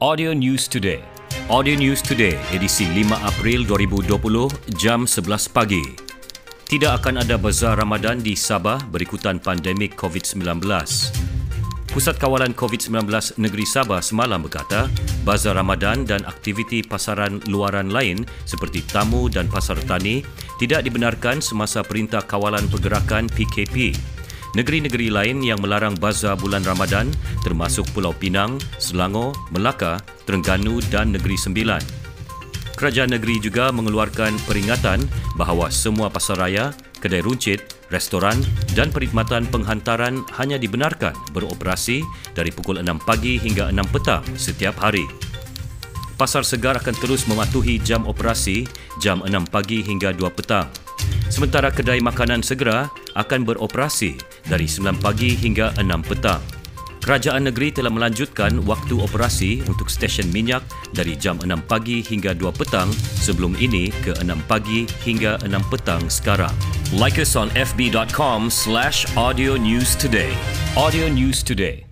Audio News Today. Audio News Today, edisi 5 April 2020, jam 11 pagi. Tidak akan ada bazar Ramadan di Sabah berikutan pandemik COVID-19. Pusat Kawalan COVID-19 Negeri Sabah semalam berkata, bazar Ramadan dan aktiviti pasaran luaran lain seperti tamu dan pasar tani tidak dibenarkan semasa Perintah Kawalan Pergerakan PKP. Negeri-negeri lain yang melarang bazar bulan Ramadan termasuk Pulau Pinang, Selangor, Melaka, Terengganu dan Negeri Sembilan. Kerajaan negeri juga mengeluarkan peringatan bahawa semua pasaraya, kedai runcit, restoran dan perkhidmatan penghantaran hanya dibenarkan beroperasi dari pukul 6 pagi hingga 6 petang setiap hari. Pasar Segar akan terus mematuhi jam operasi jam 6 pagi hingga 2 petang. Sementara kedai makanan segera akan beroperasi dari 9 pagi hingga 6 petang. Kerajaan negeri telah melanjutkan waktu operasi untuk stesen minyak dari jam 6 pagi hingga 2 petang sebelum ini ke 6 pagi hingga 6 petang sekarang. Like us on fb.com slash audio news today. Audio News Today.